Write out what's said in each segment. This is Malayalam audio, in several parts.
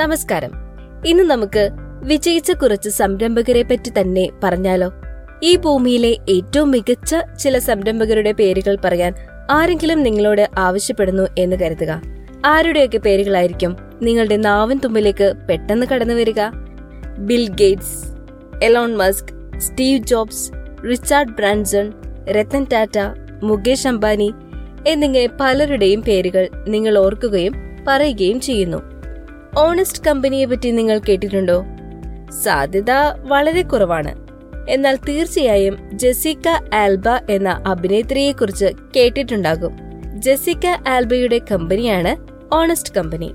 നമസ്കാരം. ഇന്ന് നമുക്ക് വിജയിച്ച കുറച്ച് സംരംഭകരെ പറ്റി തന്നെ പറഞ്ഞാലോ? ഈ ഭൂമിയിലെ ഏറ്റവും മികച്ച ചില സംരംഭകരുടെ പേരുകൾ പറയാൻ ആരെങ്കിലും നിങ്ങളോട് ആവശ്യപ്പെടുന്നു എന്ന് കരുതുക. ആരുടെയൊക്കെ പേരുകളായിരിക്കും നിങ്ങളുടെ നാവൻ തുമ്പിലേക്ക് പെട്ടെന്ന് കടന്നു വരിക? Bill Gates Elon Musk Steve Jobs Richard Branson Ratan Tata Mukesh Ambani എന്നിങ്ങനെ പലരുടെയും പേരുകൾ നിങ്ങൾ ഓർക്കുകയും പറയുകയും ചെയ്യുന്നു. ഓണസ്റ്റ് കമ്പനിയെ പറ്റി നിങ്ങൾ കേട്ടിട്ടുണ്ടോ? സാധ്യത വളരെ കുറവാണ്. എന്നാൽ തീർച്ചയായും ജെസിക്ക ആൽബ എന്ന അഭിനേത്രിയെക്കുറിച്ച് കേട്ടിട്ടുണ്ടാകും. ജെസിക്ക ആൽബയുടെ കമ്പനിയാണ് ഓണസ്റ്റ് കമ്പനി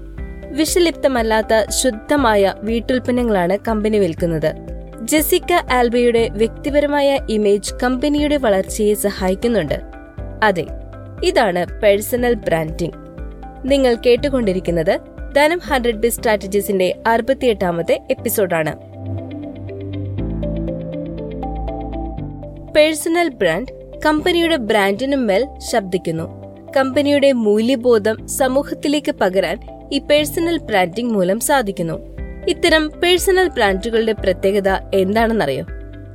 വിഷലിപ്തമല്ലാത്ത ശുദ്ധമായ വീട്ടുൽപ്പന്നങ്ങളാണ് കമ്പനി വിൽക്കുന്നത്. ജെസിക്ക ആൽബയുടെ വ്യക്തിപരമായ ഇമേജ് കമ്പനിയുടെ വളർച്ചയെ സഹായിക്കുന്നുണ്ട്. അതെ ഇതാണ് പേഴ്സണൽ ബ്രാൻഡിംഗ് നിങ്ങൾ കേട്ടുകൊണ്ടിരിക്കുന്നത് ധനം ഹൺഡ്രഡ് ബി സ്ട്രാറ്റജീസിന്റെ അറുപത്തിയെട്ടാമത്തെ എപ്പിസോഡാണ്. പേഴ്സണൽ ബ്രാൻഡ് കമ്പനിയുടെ ബ്രാൻഡിനും മേൽ ശബ്ദിക്കുന്നു. കമ്പനിയുടെ മൂല്യബോധം സമൂഹത്തിലേക്ക് പകരാൻ ഈ പേഴ്സണൽ ബ്രാൻഡിംഗ് മൂലം സാധിക്കുന്നു. ഇത്തരം പേഴ്സണൽ ബ്രാൻഡുകളുടെ പ്രത്യേകത എന്താണെന്നറിയോ?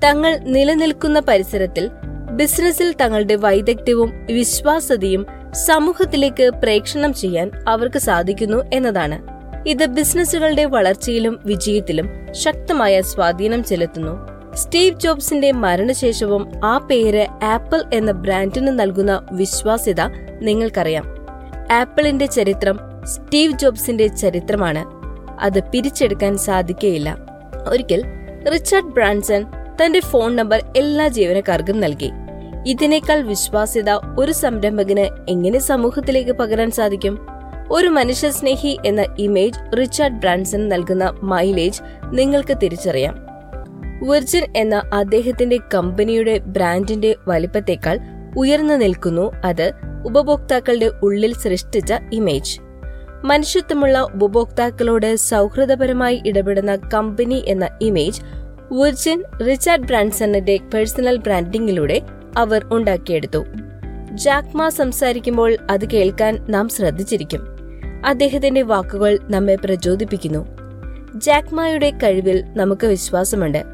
തങ്ങൾ നിലനിൽക്കുന്ന പരിസരത്തിൽ ബിസിനസ്സിൽ തങ്ങളുടെ വൈദഗ്ധ്യവും വിശ്വാസതയും സമൂഹത്തിലേക്ക് പ്രേക്ഷണം ചെയ്യാൻ അവർക്ക് സാധിക്കുന്നു എന്നതാണ്. ഇത് ബിസിനസ്സുകളുടെ വളർച്ചയിലും വിജയത്തിലും ശക്തമായ സ്വാധീനം ചെലുത്തുന്നു. സ്റ്റീവ് ജോബ്സിന്റെ മരണശേഷവും ആ പേര് ആപ്പിൾ എന്ന ബ്രാൻഡിന് നൽകുന്ന വിശ്വാസ്യത നിങ്ങൾക്കറിയാം. ആപ്പിളിന്റെ ചരിത്രം സ്റ്റീവ് ജോബ്സിന്റെ ചരിത്രമാണ്. അത് പിരിച്ചെടുക്കാൻ സാധിക്കുകയില്ല ഒരിക്കൽ റിച്ചാർഡ് ബ്രാൻസൺ തന്റെ ഫോൺ നമ്പർ എല്ലാ ജീവനക്കാർക്കും നൽകി. ഇതിനേക്കാൾ വിശ്വാസ്യത ഒരു സംരംഭകന് എങ്ങനെ സമൂഹത്തിലേക്ക് പകരാൻ സാധിക്കും? ഒരു മനുഷ്യസ്നേഹി എന്ന ഇമേജ് റിച്ചാർഡ് ബ്രാൻസൺ നൽകുന്ന മൈലേജ് നിങ്ങൾക്ക് തിരിച്ചറിയാം. വിർജിൻ എന്ന അദ്ദേഹത്തിന്റെ കമ്പനിയുടെ ബ്രാൻഡിന്റെ വലിപ്പത്തേക്കാൾ ഉയർന്നു നിൽക്കുന്നു അത് ഉപഭോക്താക്കളുടെ ഉള്ളിൽ സൃഷ്ടിച്ച ഇമേജ് മനുഷ്യത്വമുള്ള ഉപഭോക്താക്കളോട് സൗഹൃദപരമായി ഇടപെടുന്ന കമ്പനി എന്ന ഇമേജ് വിർജിൻ റിച്ചാർഡ് ബ്രാൻസണിന്റെ പേഴ്സണൽ ബ്രാൻഡിംഗിലൂടെ അവർ ഉണ്ടാക്കിയെടുത്തു. ജാക്മാ സംസാരിക്കുമ്പോൾ അത് കേൾക്കാൻ നാം ശ്രദ്ധിച്ചിരിക്കും. അദ്ദേഹത്തിന്റെ വാക്കുകൾ നമ്മെ പ്രചോദിപ്പിക്കുന്നു. ജാക്മായുടെ കഴിവിൽ നമുക്ക് വിശ്വാസമുണ്ട്.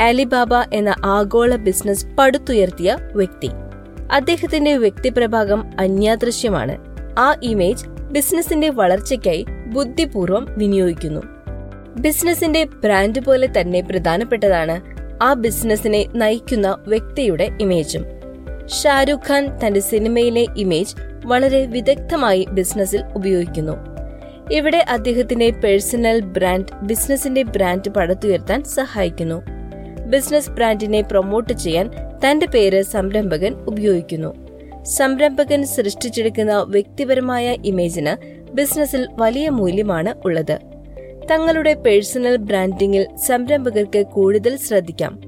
അലിബാബ എന്ന ആഗോള ബിസിനസ് പടുത്തുയർത്തിയ വ്യക്തി. അദ്ദേഹത്തിന്റെ വ്യക്തിപ്രഭാഗം അന്യാദൃശ്യമാണ്. ആ ഇമേജ് ബിസിനസിന്റെ വളർച്ചയ്ക്കായി ബുദ്ധിപൂർവം വിനിയോഗിക്കുന്നു. ബിസിനസിന്റെ ബ്രാൻഡ് പോലെ തന്നെ പ്രധാനപ്പെട്ടതാണ് ആ ബിസിനസിനെ നയിക്കുന്ന വ്യക്തിയുടെ ഇമേജും. ഷാരൂഖ് ഖാൻ തന്റെ സിനിമയിലെ ഇമേജ് വളരെ വിദഗ്ധമായി ബിസിനസ്സിൽ ഉപയോഗിക്കുന്നു. ഇവിടെ അദ്ദേഹത്തിന്റെ പേഴ്സണൽ ബ്രാൻഡ് ബിസിനസിന്റെ ബ്രാൻഡ് പടുത്തുയർത്താൻ സഹായിക്കുന്നു. ബിസിനസ് ബ്രാൻഡിനെ പ്രൊമോട്ട് ചെയ്യാൻ തന്റെ പേര് സംരംഭകൻ ഉപയോഗിക്കുന്നു. സംരംഭകൻ സൃഷ്ടിച്ചെടുക്കുന്ന വ്യക്തിപരമായ ഇമേജിന് ബിസിനസ്സിൽ വലിയ മൂല്യമാണ് ഉള്ളത്. തങ്ങളുടെ പേഴ്സണൽ ബ്രാൻഡിംഗിൽ സംരംഭകർക്ക് കൂടുതൽ ശ്രദ്ധിക്കാം.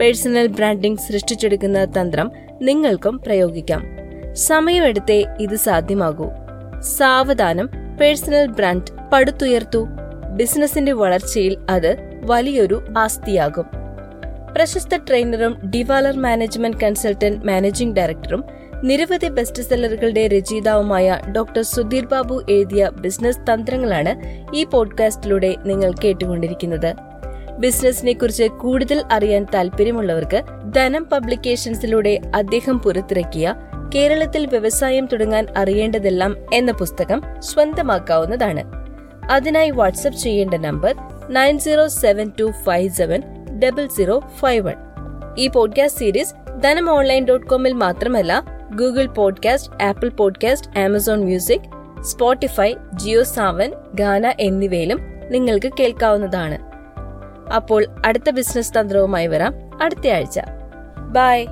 പേഴ്സണൽ ബ്രാൻഡിംഗ് സൃഷ്ടിച്ചെടുക്കുന്ന തന്ത്രം നിങ്ങൾക്കും പ്രയോഗിക്കാം. സമയമെടുത്തേ ഇത് സാധ്യമാകൂ. സാവധാനം പേഴ്സണൽ ബ്രാൻഡ് പടുത്തുയർത്തു. ബിസിനസിന്റെ വളർച്ചയിൽ അത് വലിയൊരു ആസ്തിയാകും. പ്രശസ്ത ട്രെയിനറും ഡിവാലർ മാനേജ്മെന്റ് കൺസൾട്ടന്റ് മാനേജിംഗ് ഡയറക്ടറും നിരവധി ബെസ്റ്റ് സെല്ലറുകളുടെ രചയിതാവുമായ ഡോക്ടർ സുധീർ ബാബു എഴുതിയ ബിസിനസ് തന്ത്രങ്ങളാണ് ഈ പോഡ്കാസ്റ്റിലൂടെ നിങ്ങൾ കേട്ടുകൊണ്ടിരിക്കുന്നത്. ബിസിനസിനെ കുറിച്ച് കൂടുതൽ അറിയാൻ താല്പര്യമുള്ളവർക്ക് ധനം പബ്ലിക്കേഷൻസിലൂടെ അദ്ദേഹം പുറത്തിറക്കിയ കേരളത്തിൽ വ്യവസായം തുടങ്ങാൻ അറിയേണ്ടതെല്ലാം എന്ന പുസ്തകം സ്വന്തമാക്കാവുന്നതാണ്. അതിനായി വാട്സ്ആപ്പ് ചെയ്യേണ്ട number nine zero seven two five seven double zero five one. ഈ podcast series Dhanam online dot കോമിൽ മാത്രമല്ല Google podcast Apple podcast Amazon music Spotify Jio Saavn Gaana എന്നിവയിലും നിങ്ങൾക്ക് കേൾക്കാവുന്നതാണ്. അപ്പോൾ അടുത്ത ബിസിനസ് തന്ത്രവുമായി വരാം. അടുത്ത ആഴ്ച. ബൈ